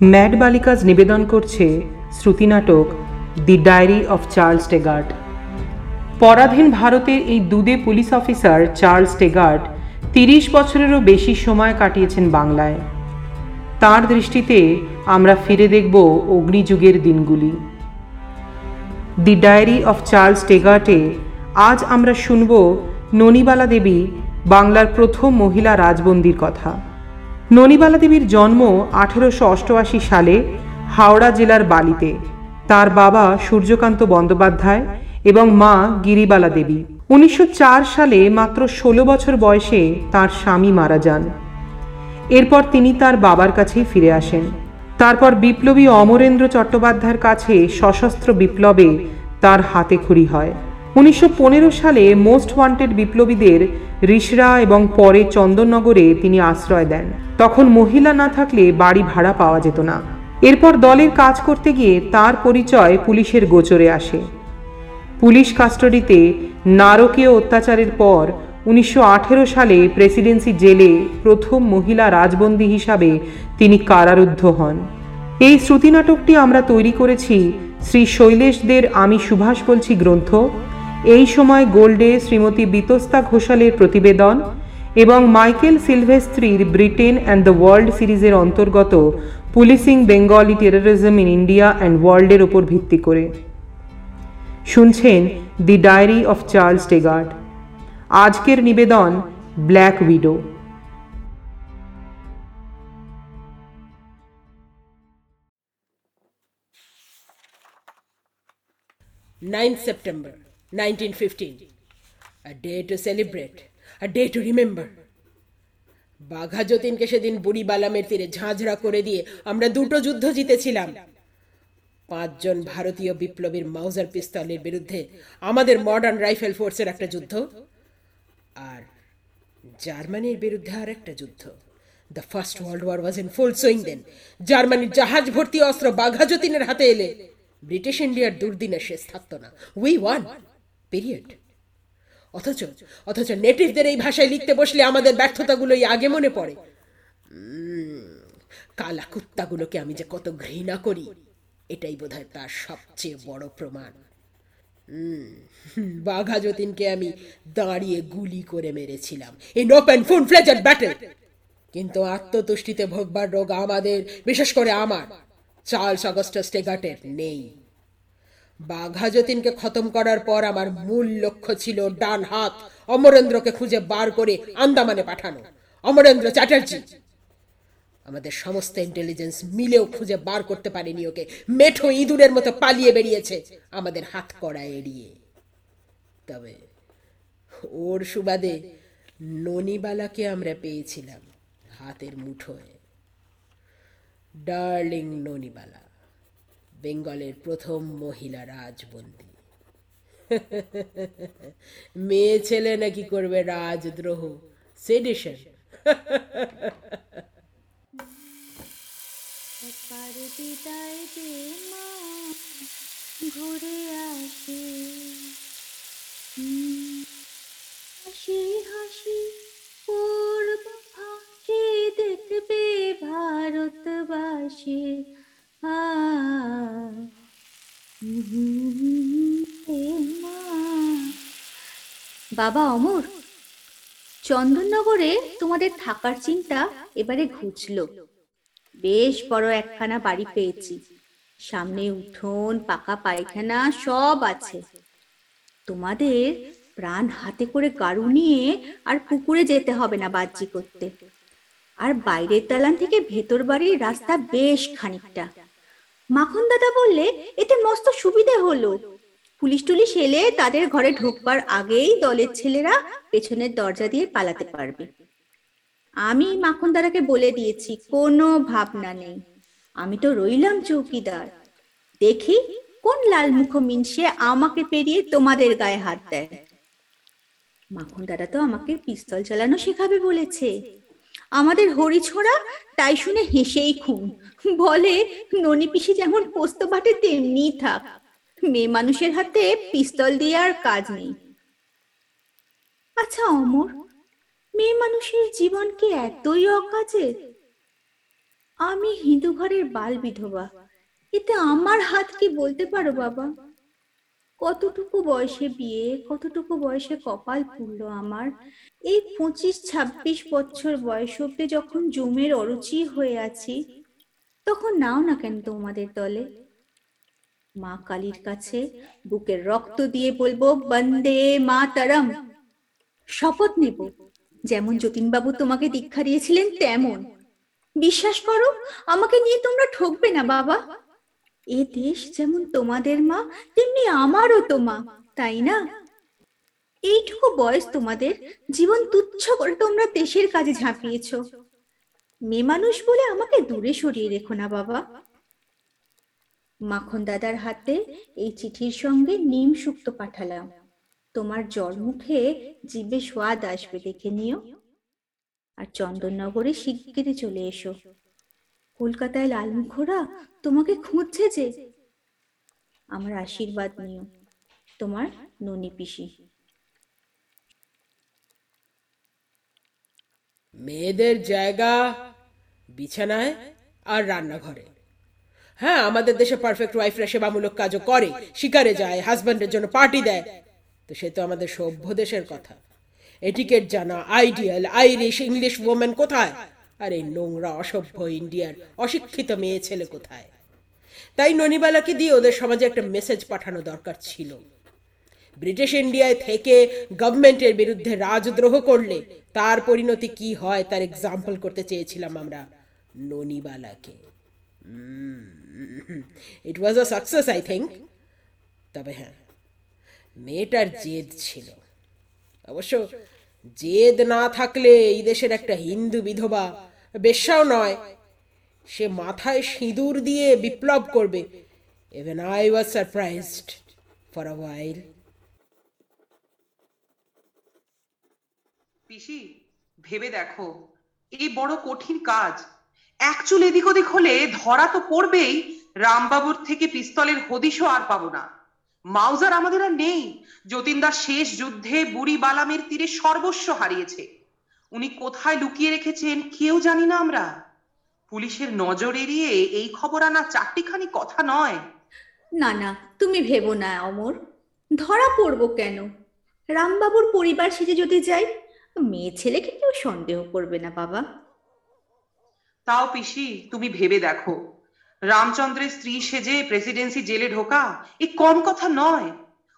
Mad বালিকাজ নিবেদন করছে শ্রুতি নাটক the diary of Charles Tegart. পরাধীন ভারতের এই দুদে পুলিশ অফিসার চার্লস টেগার্ট তিরিশ বছরেরও বেশি সময় কাটিয়েছেন বাংলায়। তার দৃষ্টিতে আমরা ফিরে দেখব অগ্নিযুগের দিনগুলি। দি ডায়েরি অফ চার্লস টেগার্টে আজ আমরা শুনব ননিবালা দেবী বাংলার প্রথম মহিলা রাজবন্দির কথা। ননিবালা দেবীর জন্ম আঠেরোশো অষ্টআশি সালে হাওড়া জেলার বালিতে। তার বাবা সূর্যকান্ত বন্দ্যোপাধ্যায় এবং মা গিরিবালা দেবী। উনিশশো চার সালে মাত্র ষোলো বছর বয়সে তার স্বামী মারা যান। এরপর তিনি তার বাবার কাছেই ফিরে আসেন। তারপর বিপ্লবী অমরেন্দ্র চট্টোপাধ্যায়ের কাছে সশস্ত্র বিপ্লবে তার হাতে খড়ি হয়। উনিশশো পনেরো সালে মোস্ট ওয়ান্টেড বিপ্লবীদের রিসরা এবং পরে চন্দননগরে তিনি আশ্রয় দেন। তখন মহিলা না থাকলে বাড়ি ভাড়া পাওয়া যেত না। এরপর দলের কাজ করতে গিয়ে তার পরিচয় পুলিশের গোচরে আসে। পুলিশ কাস্টডিতে নারকীয় অত্যাচারের পর উনিশশো আঠেরো সালে প্রেসিডেন্সি জেলে প্রথম মহিলা রাজবন্দী হিসাবে তিনি কারারুদ্ধ হন। এই শ্রুতি নাটকটি আমরা তৈরি করেছি শ্রী শৈলেশদের আমি সুভাষ বলছি গ্রন্থ। এই সময় গোল্ডে শ্রীমতী বিতস্তা ঘোষালের প্রতিবেদন এবং মাইকেল সিলভেস্ত্রির ব্রিটেন অ্যান্ড দ্য ওয়ার্ল্ড সিরিজের অন্তর্গত policing Bengali terrorism in India and ওয়ার্ল্ডের ওপর ভিত্তি করে। শুনছেন the diary of Charles Tegart. আজকের নিবেদন, black widow. 9th September 1915. A day to celebrate, a day to remember. Bagha যতীনকে সেদিন বুড়ি বালামের তীরে ঝাঁঝরা করে দিয়ে আমরা দুটো যুদ্ধ জিতেছিলাম। পাঁচজন ভারতীয় বিপ্লবীর মাউজার পিস্তলের বিরুদ্ধে আমাদের মডার্ন রাইফেল ফোর্সের একটা যুদ্ধ আর জার্মানির বিরুদ্ধে আর একটা যুদ্ধ। The first world war was in full swing then জার্মানির জাহাজ ভর্তি অস্ত্র বাঘা যতীনের হাতে এলে। ব্রিটিশ ইন্ডিয়ার দুর্দিনে শেষ থাকতো না। উই ওয়ান পিরিয়ড অথচ অথচ নেটিভদের এই ভাষায় লিখতে বসলে আমাদের ব্যর্থতাগুলোই আগে মনে পড়ে। কালা কুত্তাগুলোকে আমি যে কত ঘৃণা করি, এটাই বোধহয় তার সবচেয়ে বড় প্রমাণ। বাঘা যতীনকে আমি দাঁড়িয়ে গুলি করে মেরেছিলাম। In open full fledged battle. কিন্তু আত্মতুষ্টিতে ভোগবার রোগ আমাদের, বিশেষ করে আমার, চার্লস অগস্টাস টেগাটের নেই। বাঘা যতীনকে খতম করার পর আমার মূল লক্ষ্য ছিল ডান হাত অমরেন্দ্রকে খুঁজে বার করে আন্দামানে পাঠানো। অমরেন্দ্র চ্যাটার্জি। আমাদের সমস্ত ইন্টেলিজেন্স মিলেও খুঁজে বার করতে পারেনি ওকে। মেঠো ইঁদুরের মতো পালিয়ে বেরিয়েছে। আমাদের হাত কড়া এড়িয়ে। তবে ওর সুবাদে ননিবালাকে আমরা পেয়েছিলাম হাতের মুঠোয়। ডার্লিং ননিবালা। বেঙ্গলের প্রথম মহিলা রাজবন্দী। মেয়ে ছেলে নাকি করবে রাজদ্রোহ। সেডিশন একবার বিদায় দে মা ঘুরে আসি। হাসি হাসি পূর্ব ফাঁকি, দেখবে ভারতবাসী। আ। বাবা অমর, চন্দননগরে তোমাদের থাকার চিন্তা এবারে ঘুচলো। বেশ বড় একখানা বাড়ি পেয়েছি। সামনে উঠোন, পাকা পায়খানা, সব আছে। তোমাদের প্রাণ হাতে করে গাড়ু নিয়ে আর পুকুরে যেতে হবে না বাজ্যি করতে। আর বাইরের দালান থেকে ভেতর বাড়ির রাস্তা বেশ খানিকটা। মাখন দাদা বললে, এতে মস্ত সুবিধে হলো। পুলিশ টুলিশ এলে তাদের ঘরে ঢুকবার আগেই দলের ছেলেরা পেছনের দরজা দিয়ে পালাতে পারবে। আমি মাখন দাদাকে বলে দিয়েছি, কোনো ভাবনা নেই। আমি তো রইলাম চৌকিদার। দেখি কোন লাল মুখ মিনসে আমাকে পেরিয়ে তোমাদের গায়ে হাত দেয়। মাখন দাদা তো আমাকে পিস্তল চালানো শেখাবে বলেছে। আমাদের হরি ছোড়া তাই শুনে হেসেই খুন। বলে, ননি পিসি যেমন পোস্ত বাটে তেমনি থাক। মেয়ে মানুষের হাতে পিস্তল দিয়ে আর কাজ নেই। আচ্ছা অমর, মেয়ে মানুষের জীবন কি এতই অকাজে? আমি হিন্দু ঘরের বাল বিধবা, এতে আমার হাত কি বলতে পারো বাবা? কতটুকু বয়সে বিয়ে, কতটুকু বয়সে কপাল পুড়লো আমার? এই পঁচিশ ছাব্বিশ বছর বয়স অব্দি যখন জমের অরুচি হয়ে আছি, তখন নাও না কেন তোমাদের দলে? মা কালীর কাছে বুকের রক্ত দিয়ে বলব, বন্দে মা তারম শপথ নেব। যেমন যতীনবাবু তোমাকে দীক্ষা দিয়েছিলেন, তেমন। বিশ্বাস করো, আমাকে নিয়ে তোমরা ঠকবে না, বাবা। এ দেশ যেমন তোমাদের মা, তেমনি আমারও তো মা, তাই না? এইটুকু বয়স তোমাদের, জীবন তুচ্ছ করে তোমরা দেশের কাজে ঝাঁপিয়েছো। মেয়ে মানুষ বলে আমাকে দূরে সরিয়ে রেখো না, বাবা। মাখন দাদার হাতে এই চিঠির সঙ্গে নিম শুক্ত পাঠালাম। তোমার জ্বর মুখে জিভে স্বাদ আসবে দেখে নিও। আর চন্দননগরে শিগগিরই চলে এসো। কলকাতায় লালমুখোরা তোমাকে খুঁজছে যে? আমার আশীর্বাদ নিও, তোমার ননি পিসি। মেয়েদের জায়গা, বিছানায় আর রান্নাঘরে। হ্যাঁ আমাদের দেশে পারফেক্ট ওয়াইফরা সেবামূলক কাজও করে, শিকারে যায় হাজব্যান্ডের জন্য পার্টি দেয়। তো সে তো আমাদের সভ্য দেশের কথা। এটিকেট জানা আইডিয়াল আইরিশ ইংলিশ ওমেন কোথায়? আর এই নোংরা, অসভ্য ইন্ডিয়ার অশিক্ষিত মেয়ে ছেলে কোথায়? তাই ননিবালাকে দিয়ে ওদের সমাজে একটা মেসেজ পাঠানো দরকার ছিল। ব্রিটিশ ইন্ডিয়ায় থেকে গভর্নমেন্টের বিরুদ্ধে রাজদ্রোহ করলে তার পরিণতি কি হয় তার এক্সাম্পল করতে চেয়েছিলাম আমরা ননিবালাকে। It was a success I think তবে হ্যাঁ মেয়েটার জেদ ছিল। অবশ্য জেদ না থাকলে এই দেশের একটা হিন্দু বিধবা বেশ্যাও নয়। সে মাথায় সিঁদুর দিয়ে বিপ্লব করবে। Even I was surprised for a while পিসি, ভেবে দেখো, এই বড় কঠিন কাজ। এক এদিক ওদিক হলে ধরা তো পড়বেই, রামবাবুর থেকে পিস্তলের হদিশও আর পাবো না। মাউজার আমাদের আর নেই। যতীনদার শেষ যুদ্ধে বুড়ি বালামের তীরে সর্বস্ব হারিয়েছে। উনি কোথায় লুকিয়ে রেখেছেন কেউ জানি না আমরা। পুলিশের নজর এড়িয়ে এই খবর আনা চারটিখানি কথা নয়। না না তুমি ভেবো না অমর। ধরা পড়ব কেন? রামবাবুর পরিবার সেজে যদি যাই মেয়ে ছেলেকে কেউ সন্দেহ করবে না বাবা। তাও পিসি তুমি ভেবে দেখো। রামচন্দ্রের স্ত্রী সেজে প্রেসিডেন্সি জেলে ঢোকা এ কম কথা নয়।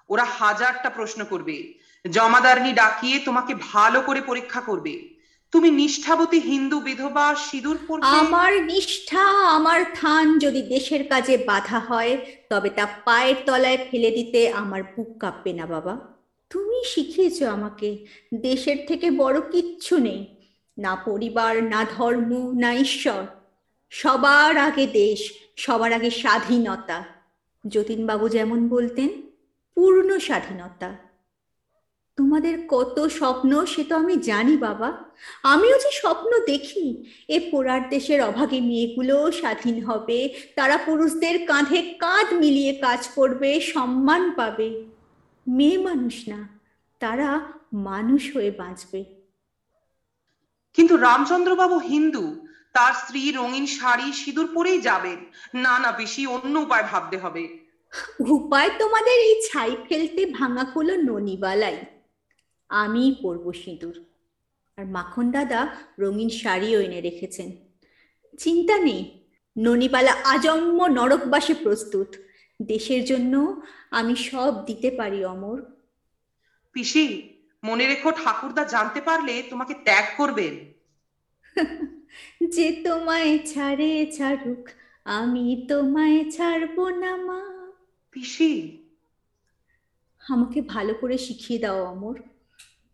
ওরা হাজারটা প্রশ্ন করবে। জমাদারনি ডাকিয়ে তোমাকে ভালো করে পরীক্ষা করবে। তুমি নিষ্ঠাবতী হিন্দু বিধবা সিঁদুর পরবে আমার নিষ্ঠা, আমার থান যদি দেশের কাজে বাধা হয়, তবে তা পায়ের তলায় ফেলে দিতে আমার বুক কাঁপবে না বাবা। তুমি শিখিয়েছো আমাকে, দেশের থেকে বড় কিচ্ছু নেই। না পরিবার, না ধর্ম, না ঈশ্বর। সবার আগে দেশ, সবার আগে স্বাধীনতা। যতীনবাবু যেমন বলতেন, পূর্ণ স্বাধীনতা। তোমাদের কত স্বপ্ন সে তো আমি জানি বাবা। আমিও যে স্বপ্ন দেখি এ পোড়ার দেশের অভাগী মেয়েগুলো স্বাধীন হবে তারা পুরুষদের কাঁধে কাঁধ মিলিয়ে কাজ করবে সম্মান পাবে। মেয়ে মানুষ না তারা মানুষ হয়ে বাঁচবে। কিন্তু রামচন্দ্রবাবু হিন্দু তার স্ত্রী রঙিন শাড়ি সিঁদুর পরেই যাবেন। না না বেশি অন্য উপায় ভাবতে হবে। উপায় তোমাদের এই ছাই ফেলতে ভাঙা হলো ননিবালাই। আমিই পরবো সিঁদুর। আর মাখন দাদা রঙিন শাড়িও এনে রেখেছেন। চিন্তা নেই ননিবালা আজন্ম নরকবাসে প্রস্তুত। দেশের জন্য আমি সব দিতে পারি অমর। পিসি মনে রেখো ঠাকুরদা জানতে পারলে তোমাকে ত্যাগ করবেন। যে তোমায় ছাড়ে ছাড়ুক আমি তোমায় ছাড়বো না মা। পিসি। আমাকে ভালো করে শিখিয়ে দাও অমর।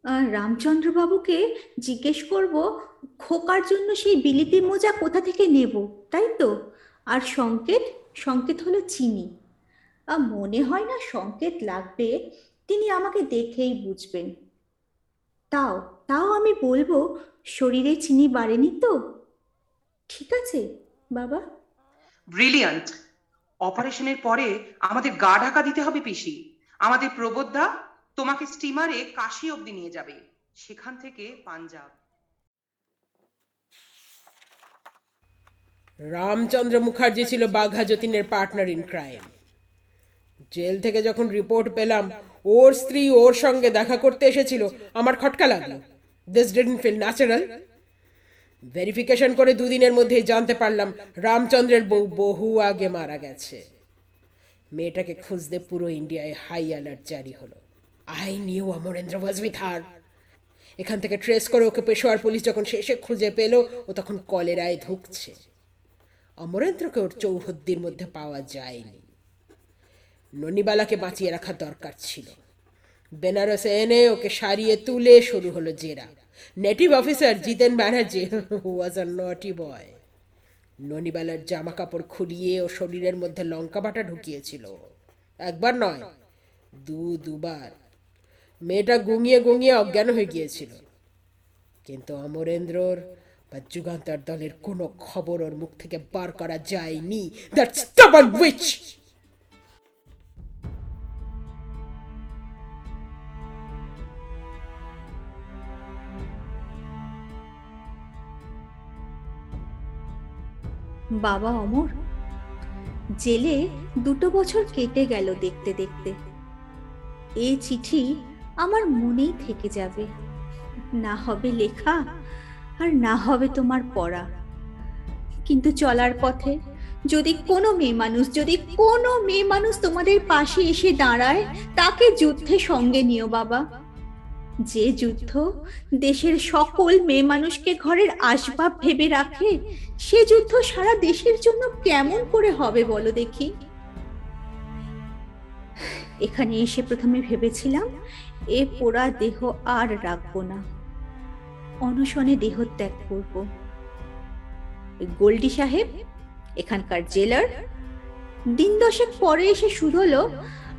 আহ, রামচন্দ্র বাবুকে জিজ্ঞেস করব খোকার জন্য সেই বিলিতি মোজা কোথা থেকে নেব তাই তো? আর সংকেত সংকেত হলো চিনি। মনে হয় না সংকেত লাগবে তিনি আমাকে দেখেই বুঝবেন। তাও তাও আমি বলব শরীরে চিনি বাড়েনি তো? ঠিক আছে বাবা। ব্রিলিয়ান্ট অপারেশনের পরে আমাদের গা ঢাকা দিতে হবে পিসি। আমাদের প্রবোধদা তোমাকে স্টিমারে কাশি অবধি নিয়ে যাবে। সেখান থেকে পাঞ্জাব। রামচন্দ্র মুখার্জি ছিল বাঘা যতীনের পার্টনার ইন ক্রাইম জেল থেকে যখন রিপোর্ট পেলাম, ওর স্ত্রী ওর সঙ্গে দেখা করতে এসেছিল, আমার খটকা লাগল। This didn't feel natural verification করে দুদিনের মধ্যেই জানতে পারলাম, রামচন্দ্রের বউ বহু আগে মারা গেছে। মেয়েটাকে খুঁজতে পুরো ইন্ডিয়ায় হাই অ্যালার্ট জারি হলো। I knew Amarendra was with her এখান থেকে ট্রেস করে ওকে পেশোয়ার পুলিশ যখন শেষে খুঁজে পেল, ও তখন কলেরায় ধুকছে। অমরেন্দ্রকে ওর চৌহদ্দির মধ্যে পাওয়া যায়নি। ননিবালাকে বাঁচিয়ে রাখার দরকার ছিল। বেনারসে এনে ওকে সারিয়ে তুলে শুরু হলো জেরা। Native officer Jiten Banerjee was a naughty boy ননিবালার জামা কাপড় খুলিয়ে ও শরীরের মধ্যে লঙ্কা বাটা ঢুকিয়েছিল। একবার নয় দু দুবার মেয়েটা গুঙিয়ে গুঙিয়ে অজ্ঞান হয়ে গিয়েছিল। কিন্তু অমরেন্দ্রর বা যুগান্তর দলের কোনো খবর ওর মুখ থেকে বার করা যায়নি। উইচ বাবা অমর, জেলে দুটো বছর কেটে গেল দেখতে দেখতে। এই চিঠি আমার মনেই থেকে যাবে। না হবে লেখা আর না হবে তোমার পড়া। কিন্তু চলার পথে যদি কোনো মেয়ে মানুষ, যদি কোনো মেয়ে মানুষ তোমাদের পাশে এসে দাঁড়ায়, তাকে যুদ্ধে সঙ্গে নিও বাবা। যে যুদ্ধ দেশের সকল মেয়ে মানুষকে ঘরের আসবাব ভেবে রাখে, সে যুদ্ধ সারা দেশের জন্য কেমন করে হবে বলো দেখি। এখানে এসে প্রথমে ভেবেছিলাম এ পোড়া দেহ আর রাখব না। অনশনে দেহ ত্যাগ করব। গোল্ডি সাহেব, এখানকার জেলার, দিন দশেক পরে এসে শুধলো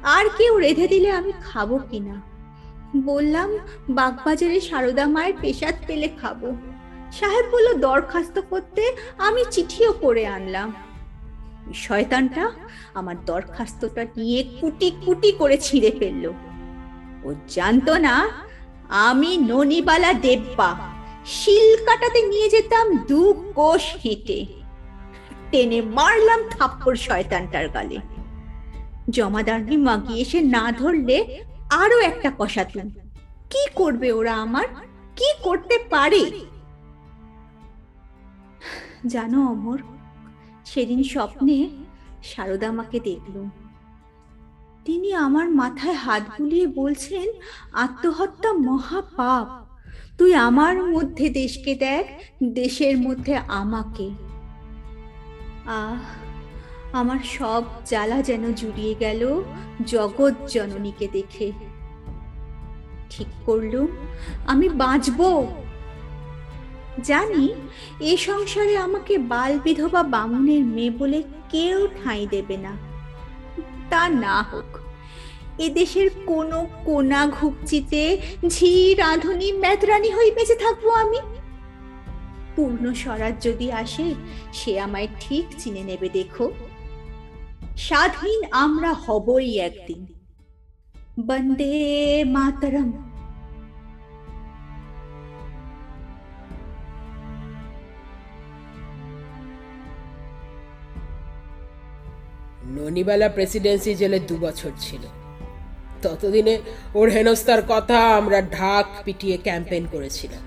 আর কেউ রেধে দিলে আমি খাব কিনা? বললাম, বাগবাজারে সারদা মায়ের পেশাদ পেলে খাব। সাহেব বলল, দরখাস্ত করতে আমি চিঠিও করে আনলাম। শয়তানটা আমার দরখাস্তটা নিয়ে কুটি কুটি করে ছিঁড়ে ফেলল। ও জানতো না আমি ননিবালা দেব্বা। শিল কাটাতে নিয়ে যেতাম দু কোষ হেঁটে। টেনে মারলাম থাপ্পড় শয়তানটার গালে। জমাদারনি মাগি এসে না ধরলে আরও একটা কষাতুন। কি করবে ওরা আমার? কি করতে পারে? জানো অমর, সেদিন স্বপ্নে সারদা মাকে দেখলুম। তিনি আমার মাথায় হাত বুলিয়ে বলছেন, আত্মহত্যা মহাপাপ। তুই আমার মধ্যে দেশকে দেখ, দেশের মধ্যে আমাকে। আহ, আমার সব জ্বালা যেন জুড়িয়ে গেল জগৎ জননীকে দেখে। ঠিক করলুম, আমি বাঁচবো। জানি, এ সংসারে আমাকে বাল বিধবা বামুনের মেয়ে বলে কেউ ঠাঁই দেবে না। তা না হোক। এদেশের কোনো কোনা ঘুপচিতে ঝি রাঁধুনি ম্যাতরানি হয়ে বেঁচে থাকব আমি। পূর্ণ স্বরাজ যদি আসে, সে আমায় ঠিক চিনে নেবে, দেখো। স্বাধীন আমরা হবই একদিন। বন্দে মাতরম। ননিবালা প্রেসিডেন্সি জেলে দু বছর ছিল। ততদিনে ওর হেনস্তার কথা আমরা ঢাক পিটিয়ে ক্যাম্পেইন করেছিলাম,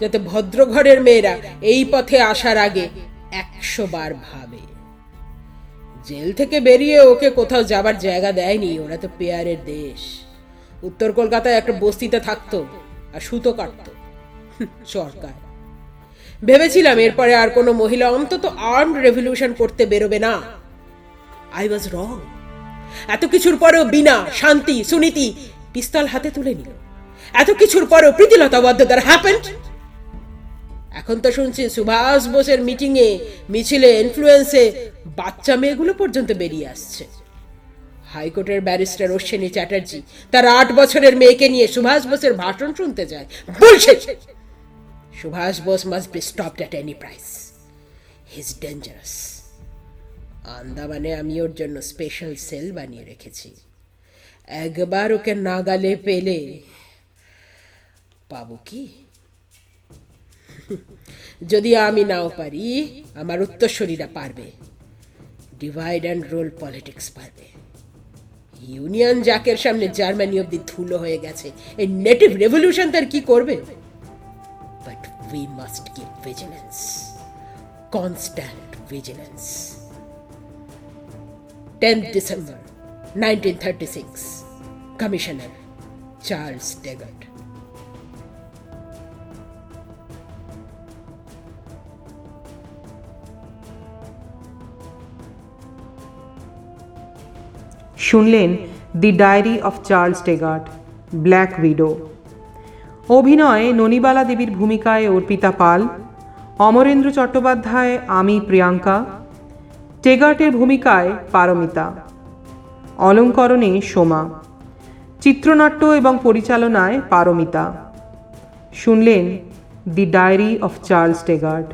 যাতে ভদ্রঘরের মেয়েরা এই পথে আসার আগে একশো বার ভাবে। জেল থেকে বেরিয়ে ওকে কোথাও যাবার জায়গা দেয়নি, ওরা তো পেয়ারের দেশ। উত্তর কলকাতায় একটা বস্তিতে থাকতো আর সুতো কাটতো। সরকার। ভেবেছিলাম এরপরে আর কোনো মহিলা অন্তত আর্মড রেভলিউশন করতে বেরোবে না। I was wrong. এত কিছুর পরেও বিনা শান্তি, সুনীতি পিস্তল হাতে তুলে নিল। এত কিছুর পরেও প্রীতিলতা ওয়াদ্দার হ্যাপেন্ড এখন তো শুনছি সুভাষ বোসের মিটিং এ মিছিলে ইনফ্লুয়েন্সে বাচ্চা মেয়েগুলো পর্যন্ত বেরিয়ে আসছে। হাইকোর্টের ব্যারিস্টার অশ্বিনী চ্যাটার্জি তার আট বছরের মেয়েকে নিয়ে সুভাষ বোসের ভাষণ শুনতে যায়। বলছে Subhash Bose must be stopped at any price he is dangerous আন্দামানে আমি ওর জন্য স্পেশাল সেল বানিয়ে রেখেছি। একবার ওকে নাগালে পেলে পাবো কি? যদি আমি নাও পারি, আমার উত্তরসূরিরা পারবে। ডিভাইড অ্যান্ড রোল পলিটিক্স পারবে। ইউনিয়ন জাকের সামনে জার্মানি অব্দি ধুলো হয়ে গেছে। এই নেটিভ রেভলিউশন তার কি করবে? But we must keep vigilance constant vigilance tenth December nineteen thirty six commissioner Charles Tegart শুনলেন the diary of Charles Tegart black widow অভিনয়ে ননিবালা দেবীর ভূমিকায় অর্পিতা পাল, অমরেন্দ্র চট্টোপাধ্যায়, আমি প্রিয়াঙ্কা টেগার্টের ভূমিকায় পারমিতা। অলঙ্করণে সোমা। চিত্রনাট্য এবং পরিচালনায় পারমিতা। শুনলেন the diary of Charles Tegart.